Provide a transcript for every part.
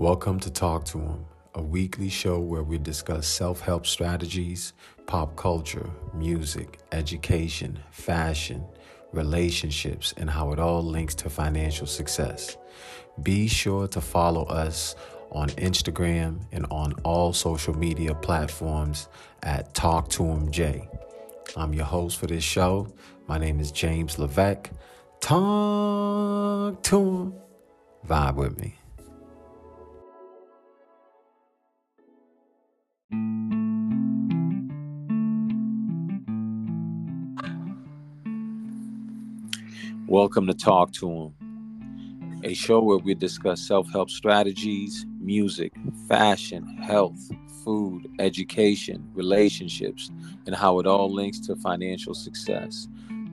Welcome to Talk to Him, a weekly show where we discuss self help strategies, pop culture, music, education, fashion, relationships, and how it all links to financial success. Be sure to follow us on Instagram and on all social media platforms at Talk to Him J. I'm your host for this show. My name is James Levesque. Talk to him. Vibe with me. Welcome to Talk to Him, a show where we discuss self help strategies, music, fashion, health, food, education, relationships, and how it all links to financial success.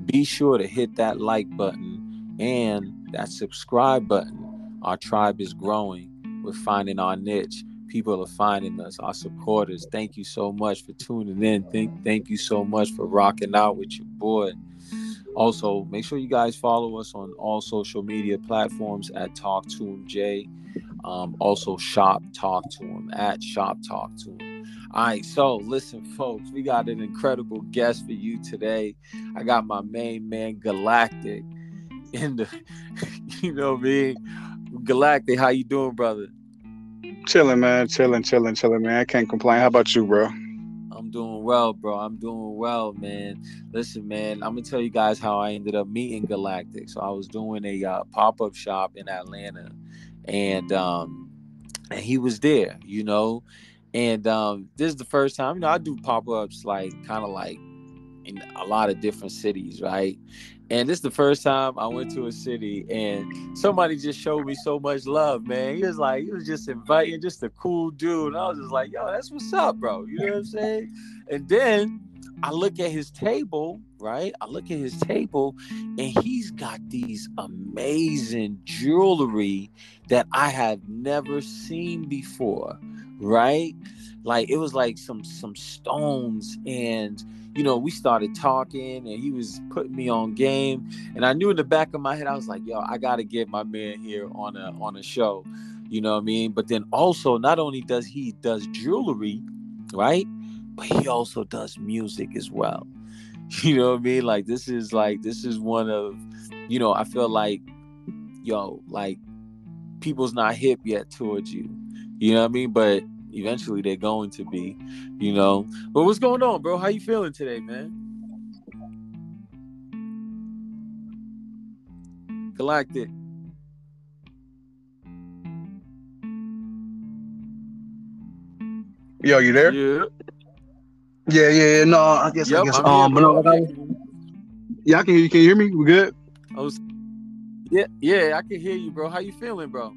Be sure to hit that like button and that subscribe button. Our tribe is growing. We're finding our niche. People are finding us, our supporters. Thank you so much for tuning in. Thank, thank you so much for rocking out with your boy. Also, make sure you guys follow us on all social media platforms at Talk to Him J. Um, also, Shop Talk to Him at Shop Talk to Him. All right, so listen, folks, we got an incredible guest for you today. I got my main man, Galaktik, in the, you know me, Galaktik. How you doing, brother? Chilling, man. Chilling, chilling, chilling, man. I can't complain. How about you, bro? I'm doing well, bro. I'm doing well, man. Listen, man, I'm gonna tell you guys how I ended up meeting Galaktik. So I was doing a uh, pop-up shop in Atlanta, and um, and he was there, you know. And um, this is the first time, you know, I do pop-ups like kind of like in a lot of different cities, right? And this is the first time I went to a city and somebody just showed me so much love, man. He was like, he was just inviting, just a cool dude. And I was just like, yo, that's what's up, bro. You know what I'm saying? And then I look at his table, right? I look at his table and he's got these amazing jewelry that I have never seen before, right? Like it was like some some stones and you know, we started talking and he was putting me on game. And I knew in the back of my head, I was like, yo, I gotta get my man here on a on a show. You know what I mean? But then also not only does he does jewelry, right? But he also does music as well. You know what I mean? Like this is like this is one of, you know, I feel like, yo, like people's not hip yet towards you. You know what I mean? But eventually they're going to be, you know. But what's going on, bro? How you feeling today, man? Galaktik. Yo, you there? Yeah. Yeah, yeah, yeah. No, I guess Yep, I guess I'm um but no, bro. like I- yeah, I can hear you. Can you hear me? We good? I was Yeah, yeah, I can hear you, bro. How you feeling, bro?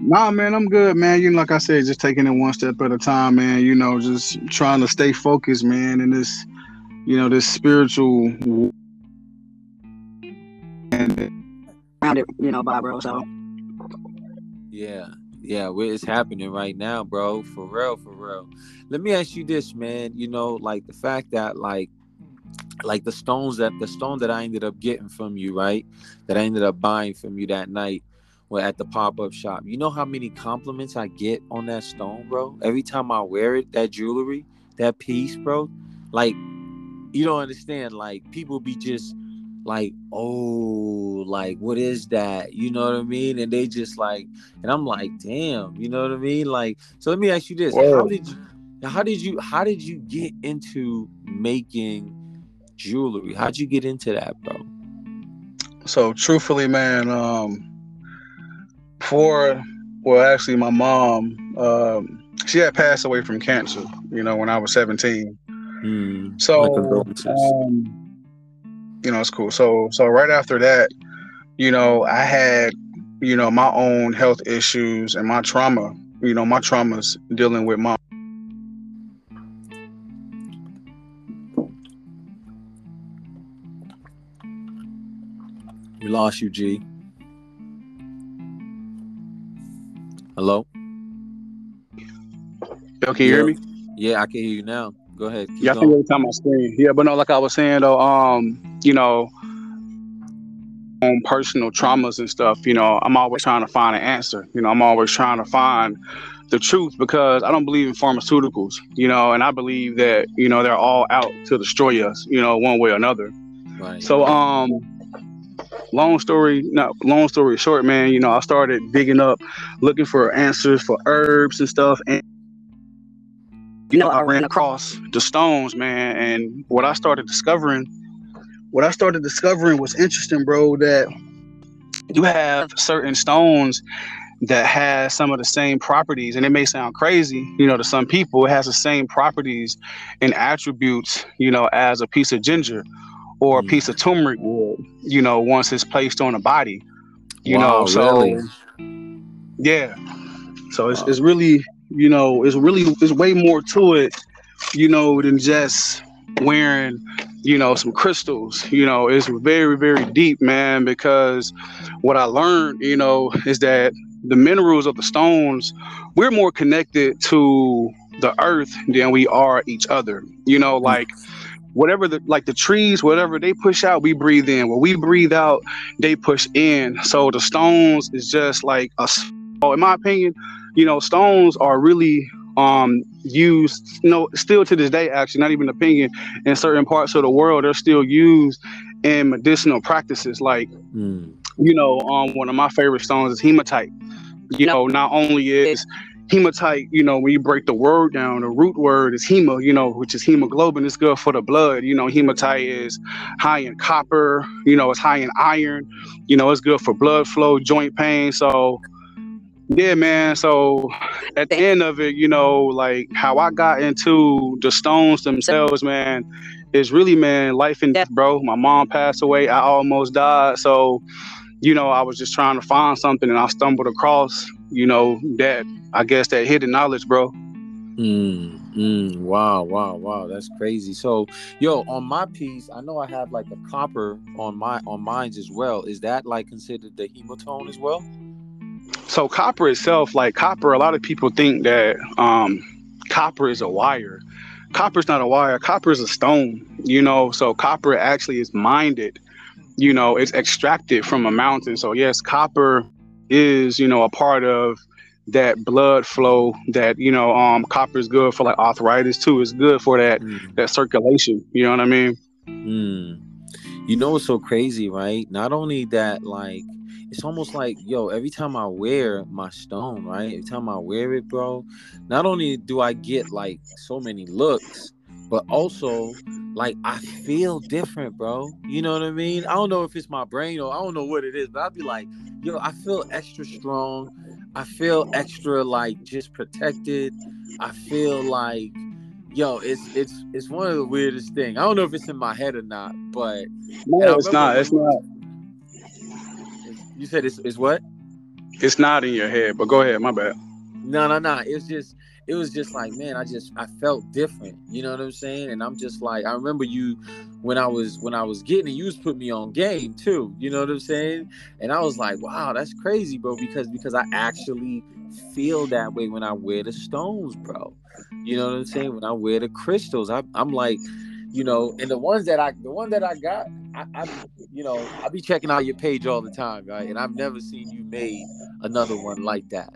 Nah, man, I'm good, man. You know, like I said, just taking it one step at a time, man. You know, just trying to stay focused, man, in this, you know, this spiritual and around it, you know, by bro. So Yeah, yeah, it's happening right now, bro. For real, for real. Let me ask you this, man. You know, like the fact that like like the stones that the stone that I ended up getting from you, right? That I ended up buying from you that night were at the pop-up shop. You know how many compliments I get on that stone, bro? Every time I wear it, that jewelry, that piece, bro. Like, you don't understand. Like, people be just like, oh, like, what is that? You know what I mean? And they just like, and I'm like, damn, you know what I mean? Like, so let me ask you this: How did you, how did you, how did you get into making jewelry? How'd you get into that, bro? so truthfully, man, um for well actually my mom, um, she had passed away from cancer, you know, when I was 17. Hmm. So um, you know, it's cool. So so right after that, you know, I had, you know, my own health issues and my trauma, you know, my traumas dealing with my We lost you, G. Hello? Yo, can you hear me? Yeah, I can hear you now. Go ahead. Keep Yeah, I think going. every time I screen. Yeah, but no, like I was saying though, um, you know, own personal traumas and stuff, you know, I'm always trying to find an answer. You know, I'm always trying to find the truth because I don't believe in pharmaceuticals, you know, and I believe that, you know, they're all out to destroy us, you know, one way or another. Right. So um long story not long story short, man, you know, I started digging up looking for answers for herbs and stuff and you know, I ran across the stones, man, and what I started discovering what I started discovering was interesting, bro, that you have certain stones that has some of the same properties and it may sound crazy you know to some people it has the same properties and attributes you know as a piece of ginger or a mm. piece of turmeric wood you know once it's placed on a body you wow, know so really? yeah so it's, it's really you know it's really it's way more to it you know than just wearing you know some crystals. You know it's very very deep man because what i learned you know is that the minerals of the stones we're more connected to the earth than we are each other. You know mm. like whatever the like the trees whatever they push out we breathe in. What we breathe out they push in. So the stones is just like a in my opinion you know stones are really um, used, you know, still to this day, actually, not even opinion, in certain parts of the world, they're still used in medicinal practices. Like, mm. you know, um, one of my favorite stones is hematite. You know, not only is hematite, you know, when you break the word down, the root word is hema, you know, which is hemoglobin. It's good for the blood. You know, hematite is high in copper, you know, it's high in iron, you know, it's good for blood flow, joint pain. So, yeah, man. So at the end of it, you know, like how I got into the Stones themselves, man, is really, man, life and death, bro. My mom passed away. I almost died. So, you know, I was just trying to find something and I stumbled across, you know, that I guess that hidden knowledge, bro. Mm, mm, wow, wow, wow. That's crazy. So, yo, on my piece, I know I have like a copper on my on mines as well. Is that like considered the hematone as well? So copper itself, like copper, a lot of people think that um, copper is a wire. Copper is not a wire. Copper is a stone. You know, so copper actually is minded. You know, it's extracted from a mountain. So yes, copper is you know a part of that blood flow that you know um copper is good for like arthritis too it's good for that mm. that circulation you know what i mean mm. you know what's so crazy right not only that like it's almost like yo every time i wear my stone right every time i wear it bro not only do i get like so many looks but also like i feel different bro you know what i mean i don't know if it's my brain or i don't know what it is but i'd be like yo i feel extra strong i feel extra like just protected i feel like yo, it's it's it's one of the weirdest things. I don't know if it's in my head or not, but no, it's not. It's not. You said it's, it's what? It's not in your head, but go ahead. My bad. No, no, no. It was just it was just like, man, I just I felt different. You know what I'm saying? And I'm just like, I remember you when I was when I was getting it, you was put me on game too. You know what I'm saying? And I was like, wow, that's crazy, bro, because because I actually feel that way when I wear the stones, bro. You know what I'm saying? When I wear the crystals, I, I'm like, you know, and the ones that I the one that I got, I, I you know, I be checking out your page all the time, right? And I've never seen you made another one like that.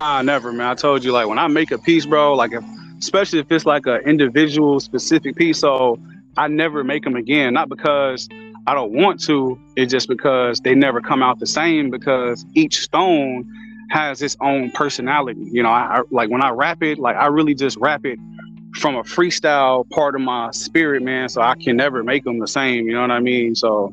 I never, man. I told you, like when I make a piece, bro, like if, especially if it's like an individual specific piece, so I never make them again. Not because I don't want to, it's just because they never come out the same. Because each stone has its own personality. You know, I, I like when I rap it, like I really just rap it from a freestyle part of my spirit, man. So I can never make them the same. You know what I mean? So,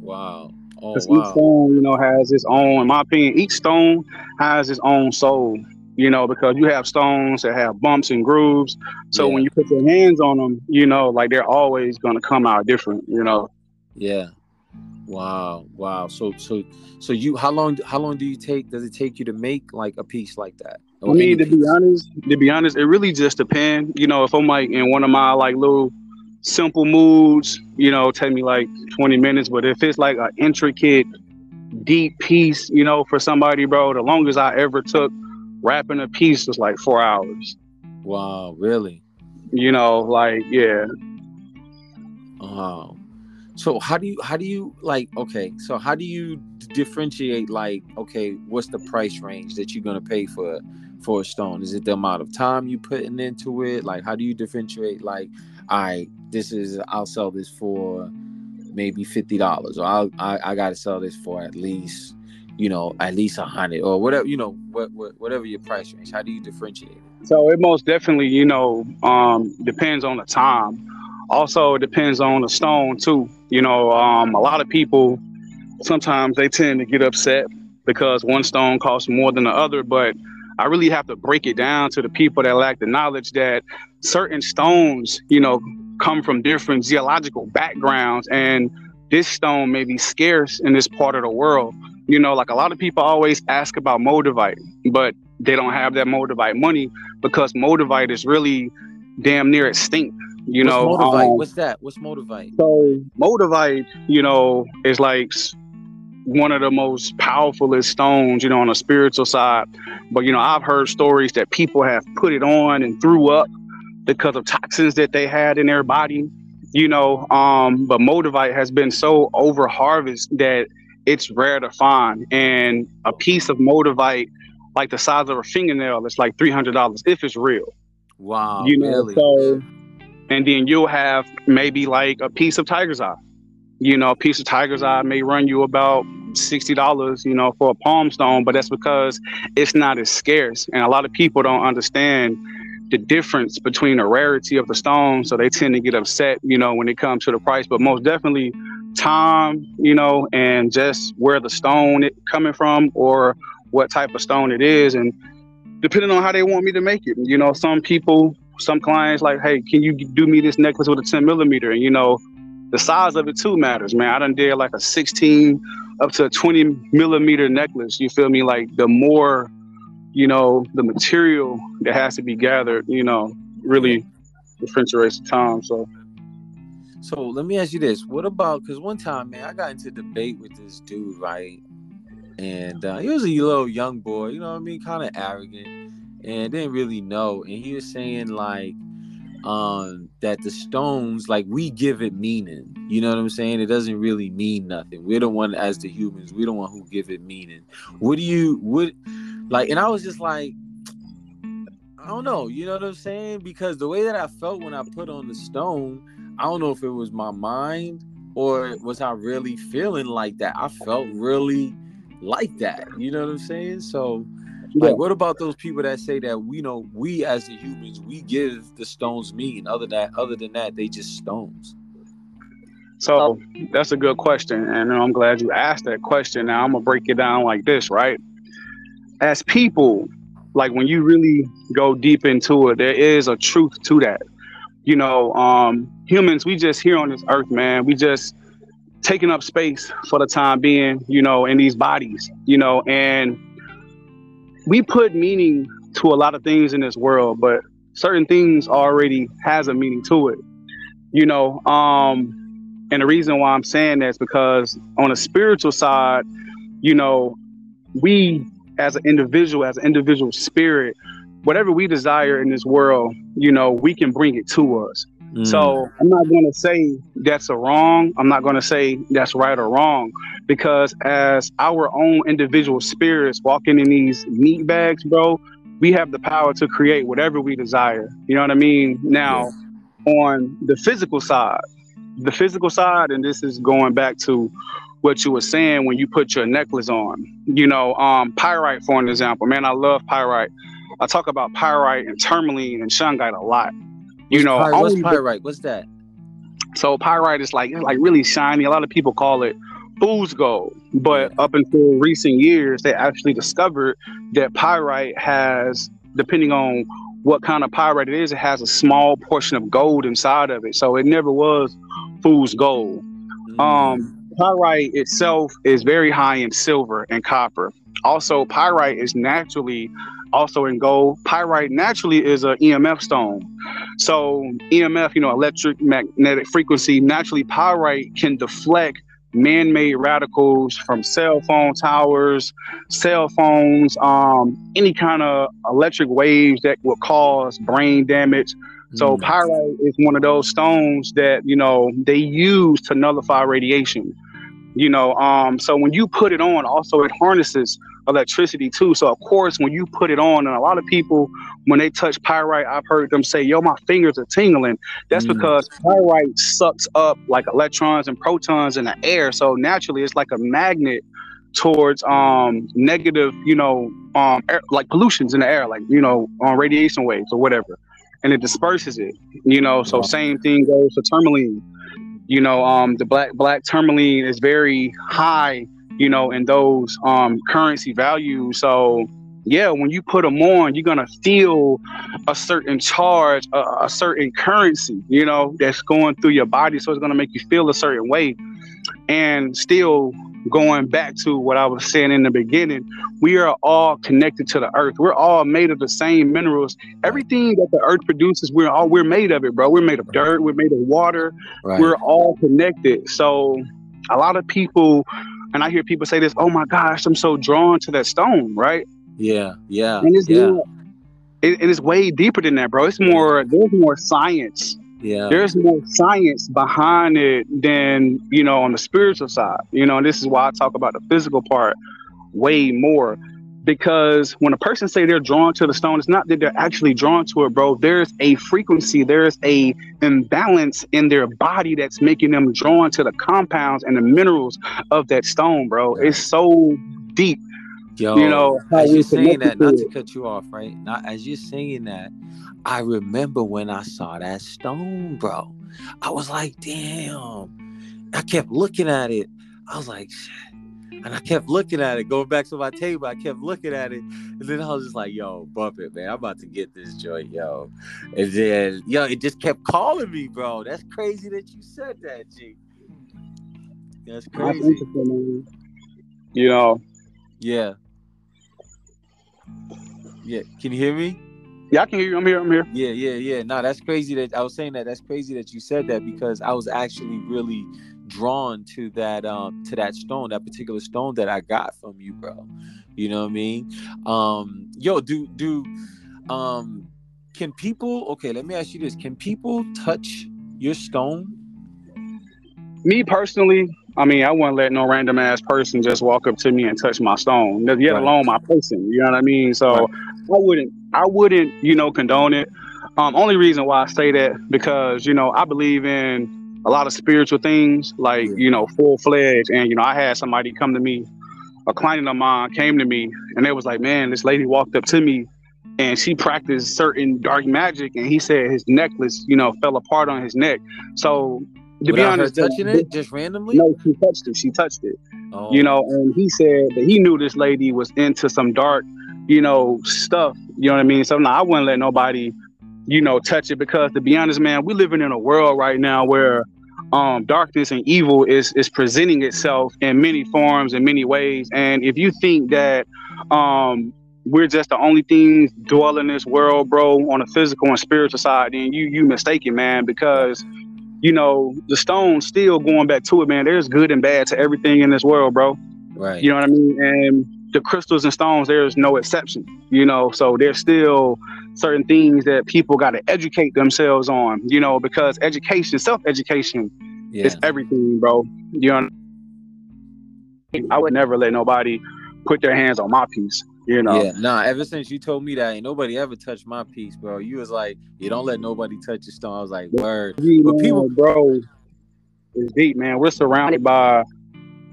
wow. Oh, wow. each stone, you know, has its own. In my opinion, each stone has its own soul. You know, because you have stones that have bumps and grooves. So yeah. when you put your hands on them, you know, like they're always gonna come out different. You know. Yeah. Wow. Wow. So so so you how long how long do you take does it take you to make like a piece like that? I mean, to be honest, to be honest, it really just depends. You know, if I'm like in one of my like little simple moods, you know, take me like 20 minutes. But if it's like an intricate, deep piece, you know, for somebody, bro, the longest I ever took rapping a piece was like four hours. Wow, really? You know, like yeah. Wow. So how do you how do you like okay, so how do you differentiate like okay, what's the price range that you're gonna pay for for a stone? Is it the amount of time you putting into it? Like how do you differentiate like I this is I'll sell this for maybe fifty dollars or I'll, I I gotta sell this for at least you know at least a hundred or whatever you know what, what whatever your price range. How do you differentiate it? So it most definitely you know um, depends on the time also it depends on the stone too you know um, a lot of people sometimes they tend to get upset because one stone costs more than the other but i really have to break it down to the people that lack the knowledge that certain stones you know come from different geological backgrounds and this stone may be scarce in this part of the world. You know like a lot of people always ask about moldavite but they don't have that moldavite money because moldavite is really damn near extinct you What's know, um, What's that? What's moldavite? so moldavite, you know, is like one of the most powerfulest stones, you know, on a spiritual side. But you know, I've heard stories that people have put it on and threw up because of toxins that they had in their body. You know, um, but moldavite has been so over harvested that it's rare to find. And a piece of moldavite, like the size of a fingernail, it's like three hundred dollars if it's real Wow, you know, really? so and then you'll have maybe like a piece of tiger's eye. You know, a piece of tiger's eye may run you about sixty dollars, you know, for a palm stone, but that's because it's not as scarce. And a lot of people don't understand the difference between the rarity of the stone, so they tend to get upset, you know, when it comes to the price. But most definitely time, you know, and just where the stone it coming from or what type of stone it is and depending on how they want me to make it. You know, some people some clients like, hey, can you do me this necklace with a 10 millimeter? And you know, the size of it too matters, man. I done did like a 16 up to a 20 millimeter necklace. You feel me? Like the more, you know, the material that has to be gathered, you know, really differentiates the time. So So let me ask you this: What about? Because one time, man, I got into debate with this dude, right? And uh, he was a little young boy, you know what I mean, kind of arrogant, and didn't really know. And he was saying like, um, that the stones, like we give it meaning. You know what I'm saying? It doesn't really mean nothing. We're the one as the humans. We're the one who give it meaning. What do you? What? Like, and I was just like. I don't know, you know what I'm saying? Because the way that I felt when I put on the stone, I don't know if it was my mind or was I really feeling like that. I felt really like that. You know what I'm saying? So like what about those people that say that we know we as the humans we give the stones meaning other than other than that they just stones. So that's a good question, and I'm glad you asked that question. Now I'm gonna break it down like this, right? As people, like when you really go deep into it, there is a truth to that. You know, um, humans, we just here on this earth, man. We just taking up space for the time being, you know, in these bodies, you know, and we put meaning to a lot of things in this world, but certain things already has a meaning to it. You know, um, and the reason why I'm saying that is because on a spiritual side, you know, we as an individual, as an individual spirit, whatever we desire in this world, you know, we can bring it to us. Mm. So I'm not going to say that's a wrong. I'm not going to say that's right or wrong, because as our own individual spirits walking in these meat bags, bro, we have the power to create whatever we desire. You know what I mean? Now, on the physical side, the physical side, and this is going back to what you were saying when you put your necklace on. You know, um, pyrite, for an example. Man, I love pyrite. I talk about pyrite and tourmaline and shungite a lot. You What's know, py- what's pyrite? What's that? so pyrite is like it's like really shiny. A lot of people call it fool's gold, but up until recent years, they actually discovered that pyrite has, depending on what kind of pyrite it is, it has a small portion of gold inside of it. So it never was fool's gold. Mm. Um, pyrite itself is very high in silver and copper. Also, pyrite is naturally also in gold. Pyrite naturally is a EMF stone. So EMF, you know, electric magnetic frequency, naturally pyrite can deflect man-made radicals from cell phone towers, cell phones, um, any kind of electric waves that will cause brain damage, So Mm. pyrite is one of those stones that you know they use to nullify radiation. You know, um, so when you put it on, also it harnesses electricity too. So of course, when you put it on, and a lot of people when they touch pyrite, I've heard them say, "Yo, my fingers are tingling." That's Mm. because pyrite sucks up like electrons and protons in the air. So naturally, it's like a magnet towards um negative, you know, um air, like pollutions in the air, like you know, on radiation waves or whatever, and it disperses it. You know, so same thing goes for tourmaline. You know, um the black black tourmaline is very high, you know, in those um currency values. So yeah, when you put them on, you're gonna feel a certain charge, a, a certain currency, you know, that's going through your body. So it's gonna make you feel a certain way. And still going back to what I was saying in the beginning, we are all connected to the earth. We're all made of the same minerals. Everything that the earth produces, we're all we're made of it, bro. We're made of dirt, we're made of water, Right. we're all connected. So a lot of people and I hear people say this, oh my gosh, I'm so drawn to that stone, right? yeah. Yeah. And it's yeah. not, it, and it's way deeper than that, bro. It's more there's more science. Yeah. There's more science behind it than, you know, on the spiritual side. You know, and this is why I talk about the physical part way more. Because when a person say they're drawn to the stone, it's not that they're actually drawn to it, bro. There's a frequency, there's a imbalance in their body that's making them drawn to the compounds and the minerals of that stone, bro. It's so deep. Yo, you know, how as you're saying that, not to to cut you off, right? Not as you're saying that, I remember when I saw that stone, bro. I was like, damn. I kept looking at it. I was like, shit. And I kept looking at it, going back to my table. I kept looking at it. And then I was just like, yo, bump it, man. I'm about to get this joint, yo. And then, yo, it just kept calling me, bro. That's crazy that you said that, G. That's That's crazy. interesting, man. You know, Yeah. Yeah. Can you hear me? yeah, I can hear you. I'm here. I'm here. Yeah, yeah, yeah. No, that's crazy that I was saying that. That's crazy that you said that because I was actually really drawn to that um to that stone, that particular stone that I got from you, bro. You know what I mean? Um yo, do do um can people okay, let me ask you this. Can people touch your stone? Me personally, I mean, I wouldn't let no random ass person just walk up to me and touch my stone, yet Right. alone my person. You know what I mean? So I wouldn't, I wouldn't, you know, condone it. Um, only reason why I say that because you know I believe in a lot of spiritual things, like you know, full fledged. And you know, I had somebody come to me, a client of mine came to me, and they was like, "Man, this lady walked up to me." And she practiced certain dark magic, and he said his necklace, you know, fell apart on his neck. So, to be Without her honest, touching it just randomly? no, she touched it. She touched it. Oh, You know, and he said that he knew this lady was into some dark, you know, stuff. You know what I mean? So no, I wouldn't let nobody, you know, touch it because to be honest, man, we're living in a world right now where um darkness and evil is is presenting itself in many forms in many ways. And if you think that um we're just the only things dwelling this world, bro, on the physical and spiritual side, then you you mistaken, man, because you know, the stone still going back to it, man. There's good and bad to everything in this world, bro. right. You know what I mean? And the crystals and stones, there's no exception, you know. So there's still certain things that people got to educate themselves on, you know, because education, self education yeah. is everything, bro. You know, I would never let nobody put their hands on my piece, you know. Yeah, nah. Ever since you told me that, ain't nobody ever touched my piece, bro. You was like, you don't let nobody touch your stone. I was like, word. You But people- bro, it's deep, man. We're surrounded by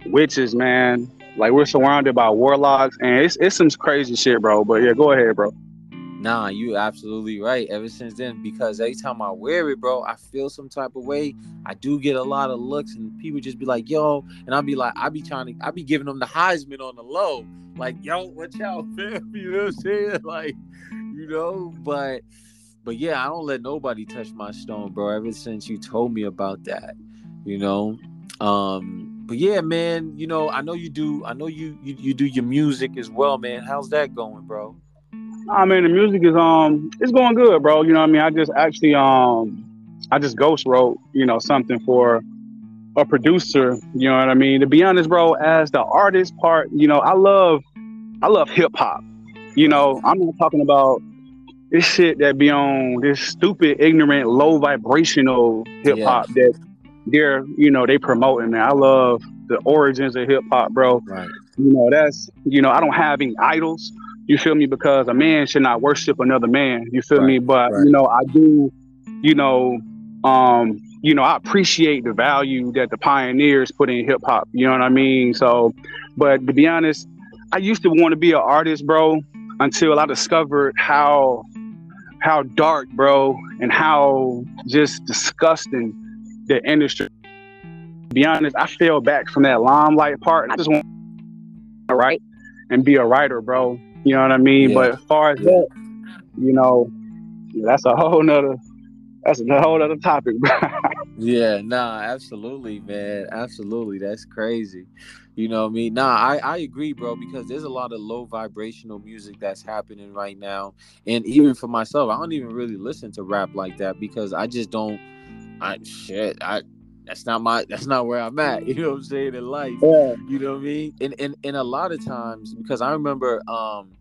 witches, man. Like we're surrounded by warlocks, and it's it's some crazy shit, bro. But yeah, go ahead, bro. Nah, you absolutely right. Ever since then, because every time I wear it, bro, I feel some type of way. I do get a lot of looks, and people just be like, "Yo," and I'll be like, "I be trying to, I be giving them the Heisman on the low, like, yo, watch out, fam." You know what I'm saying? Like, you know, but, but yeah, I don't let nobody touch my stone, bro. Ever since you told me about that, you know, um. But yeah, man, you know, I know you do. I know you you, you do your music as well, man. How's that going, bro? I mean, the music is um, it's going good, bro. You know what I mean? I just actually um, I just ghost wrote, you know, something for a producer. You know what I mean? To be honest, bro, as the artist part, you know, I love, I love hip hop. You know, I'm not talking about this shit that be on this stupid, ignorant, low vibrational hip hop yeah. that they're, you know, they promoting. And I love the origins of hip hop, bro. Right. You know, that's you know, I don't have any idols. You feel me? Because a man should not worship another man. You feel right. me? But right. you know, I do, you know, um, you know, I appreciate the value that the pioneers put in hip hop. You know what I mean? So, but to be honest, I used to want to be an artist, bro, until I discovered how how dark, bro, and how just disgusting the industry. To be honest, I fell back from that limelight part. I just want to write and be a writer, bro. You know what I mean? Yeah. But as far as that, you know, that's a whole nother that's a whole other topic, bro. yeah, nah, absolutely, man. Absolutely. That's crazy. You know what I mean? Nah, I, I agree, bro, because there's a lot of low vibrational music that's happening right now. And even for myself, I don't even really listen to rap like that because I just don't I shit, I that's not my that's not where I'm at. You know what I'm saying in life. Yeah. You know what I mean? And and and a lot of times because I remember um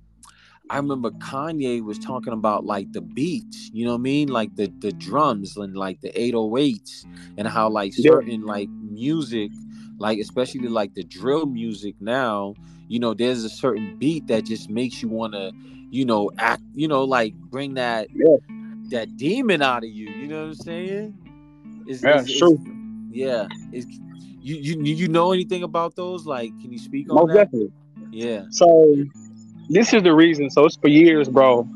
I remember Kanye was talking about like the beats, you know what I mean? Like the the drums and like the 808s and how like certain yeah. like music, like especially like the drill music now, you know, there's a certain beat that just makes you want to, you know, act, you know, like bring that yeah. that demon out of you, you know what I'm saying? Is, yeah, is, true. yeah. Is you, you you know anything about those? Like, can you speak on Most that? Definitely. Yeah. So this is the reason. So it's for years, bro.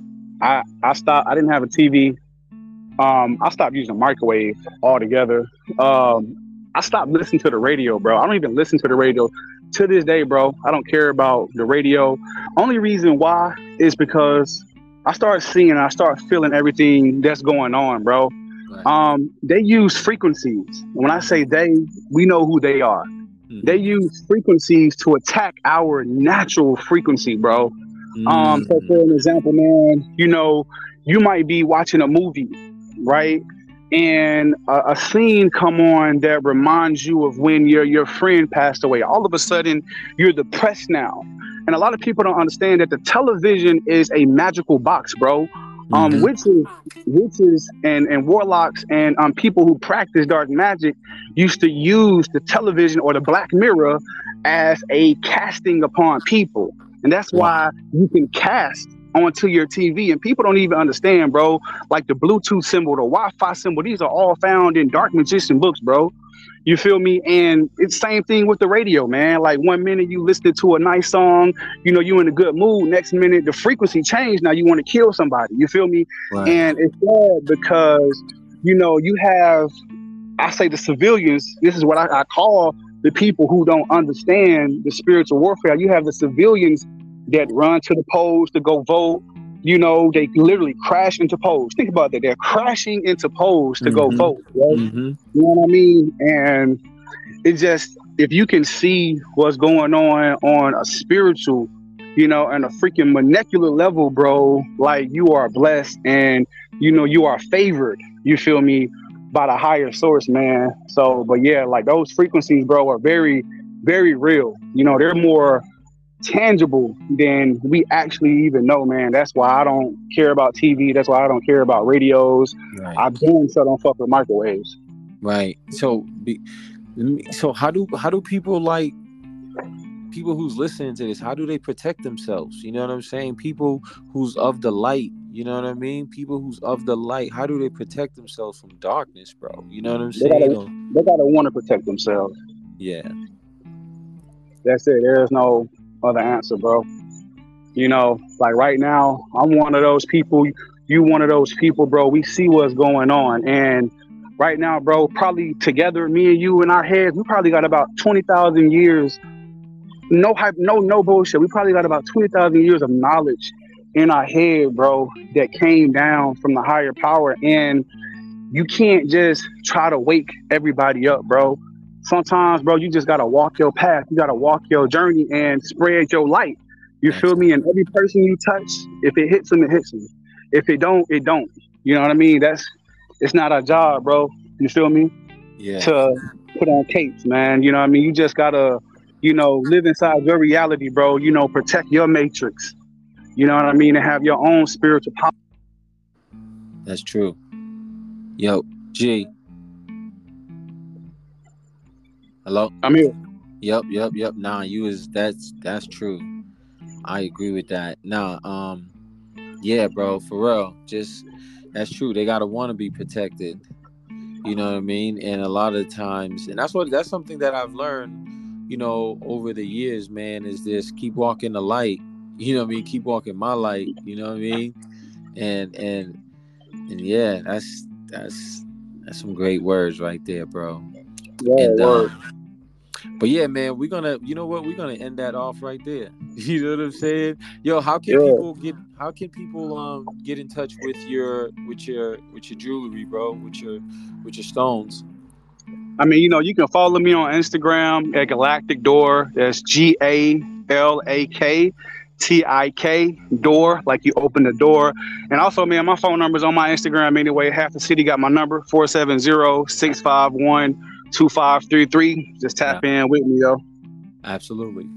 I I stopped. I didn't have a TV. Um, I stopped using microwave altogether. Um, I stopped listening to the radio, bro. I don't even listen to the radio to this day, bro. I don't care about the radio. Only reason why is because I start seeing, I start feeling everything that's going on, bro. Um, they use frequencies. When I say they, we know who they are. Mm-hmm. They use frequencies to attack our natural frequency, bro. Mm-hmm. Um, so for an example, man, you know, you might be watching a movie, right? And a, a, scene come on that reminds you of when your your friend passed away. All of a sudden, you're depressed now. And a lot of people don't understand that the television is a magical box, bro. Um, mm-hmm. witches, witches, and and warlocks, and um, people who practice dark magic used to use the television or the Black Mirror as a casting upon people, and that's why you can cast onto your TV. And people don't even understand, bro. Like the Bluetooth symbol, the Wi-Fi symbol, these are all found in dark magician books, bro. You feel me? And it's same thing with the radio, man. Like one minute you listen to a nice song, you know, you in a good mood. Next minute the frequency changed. Now you want to kill somebody. You feel me? Right. And it's sad because you know you have, I say the civilians. This is what I, I call the people who don't understand the spiritual warfare. You have the civilians that run to the polls to go vote you know, they literally crash into polls. Think about that. They're crashing into polls to mm-hmm. go vote. Right? Mm-hmm. You know what I mean? And it just, if you can see what's going on on a spiritual, you know, and a freaking molecular level, bro, like you are blessed and, you know, you are favored, you feel me, by the higher source, man. So, but yeah, like those frequencies, bro, are very, very real. You know, they're more tangible than we actually even know, man. That's why I don't care about TV. That's why I don't care about radios. Right. I damn so don't fuck with microwaves. Right. So, so how do how do people like people who's listening to this? How do they protect themselves? You know what I'm saying? People who's of the light. You know what I mean? People who's of the light. How do they protect themselves from darkness, bro? You know what I'm saying? They gotta, they gotta want to protect themselves. Yeah. That's it. There's no other answer, bro. You know, like right now, I'm one of those people. You one of those people, bro. We see what's going on, and right now, bro, probably together, me and you in our heads, we probably got about twenty thousand years. No hype, no no bullshit. We probably got about twenty thousand years of knowledge in our head, bro, that came down from the higher power, and you can't just try to wake everybody up, bro sometimes, bro, you just gotta walk your path. You gotta walk your journey and spread your light. You feel me? And every person you touch, if it hits them, it hits them. If it don't, it don't. You know what I mean? That's it's not our job, bro. You feel me? Yeah. To put on capes, man. You know what I mean? You just gotta, you know, live inside your reality, bro. You know, protect your matrix. You know what I mean? And have your own spiritual power. That's true. Yo, G. Hello. I'm here. Yep, yep, yep. Nah, you is that's that's true. I agree with that. Nah, um, yeah, bro, for real. Just that's true. They gotta want to be protected. You know what I mean? And a lot of times, and that's what that's something that I've learned, you know, over the years, man, is this keep walking the light. You know what I mean? Keep walking my light. You know what I mean? And and and yeah, that's that's that's some great words right there, bro. Yeah, And, word. But yeah, man, we're gonna, you know what, we're gonna end that off right there. You know what I'm saying? Yo, how can Yeah. people get? How can people um get in touch with your with your with your jewelry, bro? With your with your stones? I mean, you know, you can follow me on Instagram at Galaktik Door. That's G A L A K T I K Door, like you open the door. And also, man, my phone number is on my Instagram anyway. Half the city got my number 470 651 2533. Just tap in with me, yo. Absolutely.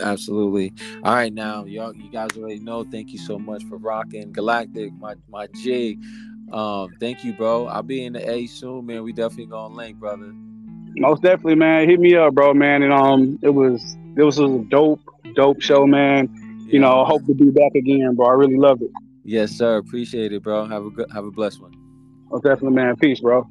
Absolutely. All right, now y'all, you guys already know. Thank you so much for rocking Galaktik, my my G. Um, thank you, bro. I'll be in the A soon, man. We definitely gonna link, brother. Most definitely, man. Hit me up, bro, man. And um, it was it was a dope, dope show, man. You know, I hope to be back again, bro. I really loved it. Yes, sir. Appreciate it, bro. Have a good, have a blessed one. Most definitely, man. Peace, bro.